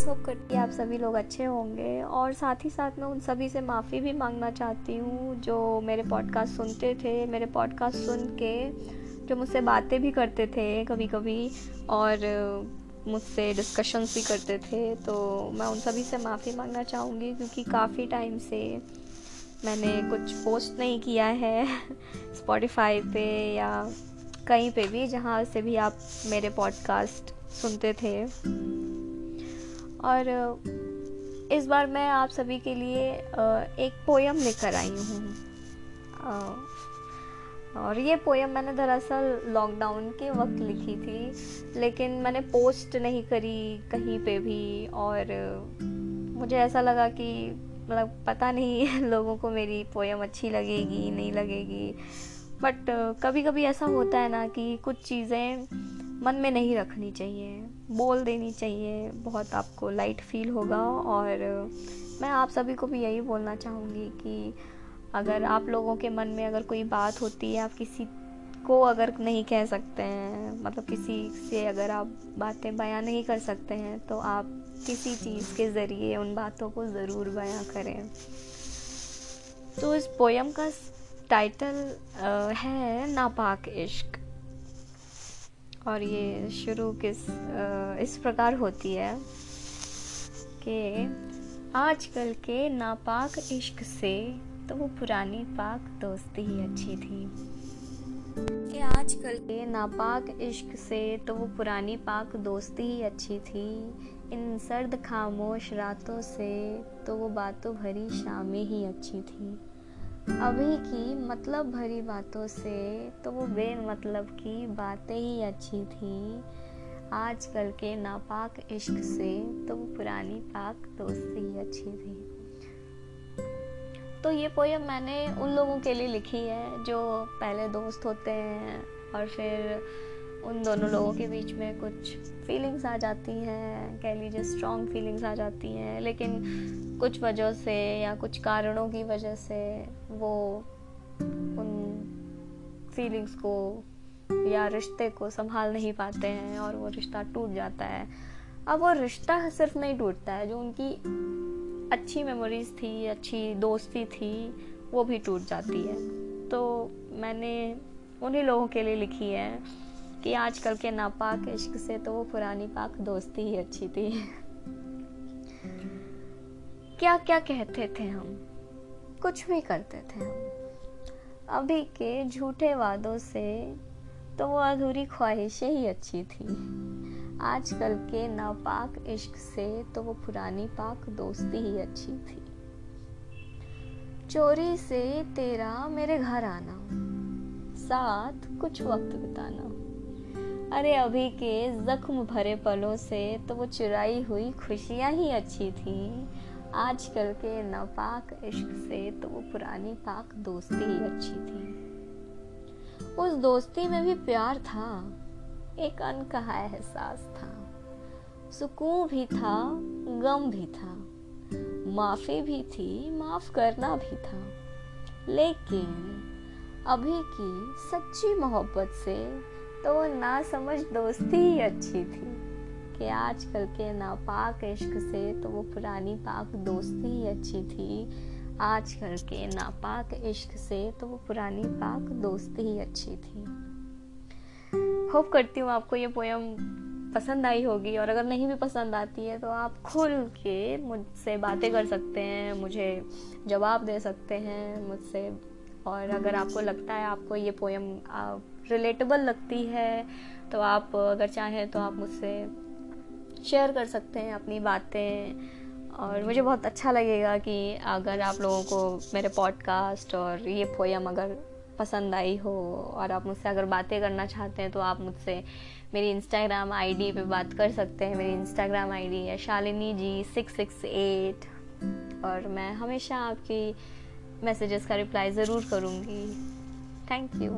Friends hope करती आप सभी लोग अच्छे होंगे। और साथ ही साथ मैं उन सभी से माफ़ी भी मांगना चाहती हूँ जो मेरे पॉडकास्ट सुनते थे, मेरे पॉडकास्ट सुन के, जो मुझसे बातें भी करते थे कभी कभी और मुझसे डिस्कशंस भी करते थे। तो मैं उन सभी से माफ़ी मांगना चाहूँगी क्योंकि काफ़ी टाइम से मैंने कुछ पोस्ट नहीं किया है स्पॉटिफाई पे या कहीं पे भी जहाँ से भी आप मेरे पॉडकास्ट सुनते थे। और इस बार मैं आप सभी के लिए एक पोयम लेकर आई हूँ। और ये पोयम मैंने दरअसल लॉकडाउन के वक्त लिखी थी, लेकिन मैंने पोस्ट नहीं करी कहीं पे भी, और, मुझे ऐसा लगा कि मतलब पता नहीं लोगों को मेरी पोयम अच्छी लगेगी, नहीं लगेगी। बट कभी कभी ऐसा होता है ना कि कुछ चीज़ें मन में नहीं रखनी चाहिए। बोल देनी चाहिए, बहुत आपको लाइट फील होगा और मैं आप सभी को भी यही बोलना चाहूँगी कि अगर आप लोगों के मन में अगर कोई बात होती है, आप किसी को अगर नहीं कह सकते हैं मतलब किसी से अगर आप बातें बयां नहीं कर सकते हैं तो आप किसी चीज़ के ज़रिए उन बातों को ज़रूर बयां करें। तो इस पोयम का टाइटल है नापाक इश्क। और ये शुरू किस इस प्रकार होती है कि आजकल के नापाक इश्क से तो वो पुरानी पाक दोस्ती ही अच्छी थी। कि आजकल के नापाक इश्क से तो वो पुरानी पाक दोस्ती ही अच्छी थी। इन सर्द खामोश रातों से तो वो बातों भरी शामें ही अच्छी थी। अभी की मतलब भरी बातों से तो वो बे मतलब की बातें ही अच्छी थी। आजकल के नापाक इश्क से तो वो पुरानी पाक दोस्ती ही अच्छी थी। तो ये पोयम मैंने उन लोगों के लिए लिखी है जो पहले दोस्त होते हैं और फिर उन दोनों लोगों के बीच में कुछ फीलिंग्स आ जाती हैं, कह लीजिए स्ट्रॉन्ग फीलिंग्स आ जाती हैं, लेकिन कुछ वजह से या कुछ कारणों की वजह से वो उन फीलिंग्स को या रिश्ते को संभाल नहीं पाते हैं और वो रिश्ता टूट जाता है। अब वो रिश्ता सिर्फ़ नहीं टूटता है, जो उनकी अच्छी मेमोरीज थी, अच्छी दोस्ती थी, वो भी टूट जाती है। तो मैंने उन्हीं लोगों के लिए लिखी है। कि आजकल के नापाक इश्क से तो वो पुरानी पाक दोस्ती ही अच्छी थी। क्या क्या कहते थे हम? कुछ भी करते थे हम। अभी के झूठे वादों से तो वो अधूरी ख्वाहिशें ही अच्छी थी। आजकल के नापाक इश्क से तो वो पुरानी पाक दोस्ती ही अच्छी थी। चोरी से तेरा मेरे घर आना, साथ कुछ वक्त बिताना। अरे अभी के जख्म भरे पलों से तो वो चुराई हुई खुशियाँ ही अच्छी थी। आजकल के नापाक इश्क से तो वो पुरानी पाक दोस्ती ही अच्छी थी। उस दोस्ती में भी प्यार था, एक अनकहा एहसास था। सुकून भी था, गम भी था, माफ़ी भी थी, माफ़ करना भी था। लेकिन अभी की सच्ची मोहब्बत से तो ना समझ दोस्ती ही अच्छी थी कि आजकल के नापाक इश्क से तो वो पुरानी पाक दोस्ती ही अच्छी थी। आजकल के नापाक इश्क से तो वो पुरानी पाक दोस्ती ही अच्छी थी। होप करती हूँ आपको ये पोयम पसंद आई होगी और अगर नहीं भी पसंद आती है तो आप खुल के मुझसे बातें कर सकते हैं, मुझे जवाब दे सकते हैं मुझसे। और अगर आपको लगता है आपको ये पोयम रिलेटेबल लगती है तो आप अगर चाहें तो आप मुझसे शेयर कर सकते हैं अपनी बातें। और मुझे बहुत अच्छा लगेगा कि अगर आप लोगों को मेरे पॉडकास्ट और ये पोयम अगर पसंद आई हो और आप मुझसे अगर बातें करना चाहते हैं तो आप मुझसे मेरी इंस्टाग्राम आईडी पे बात कर सकते हैं। मेरी इंस्टाग्राम आईडी है Shalini G six six eight और मैं हमेशा आपकी मैसेजेस का रिप्लाई ज़रूर करूँगी। Thank you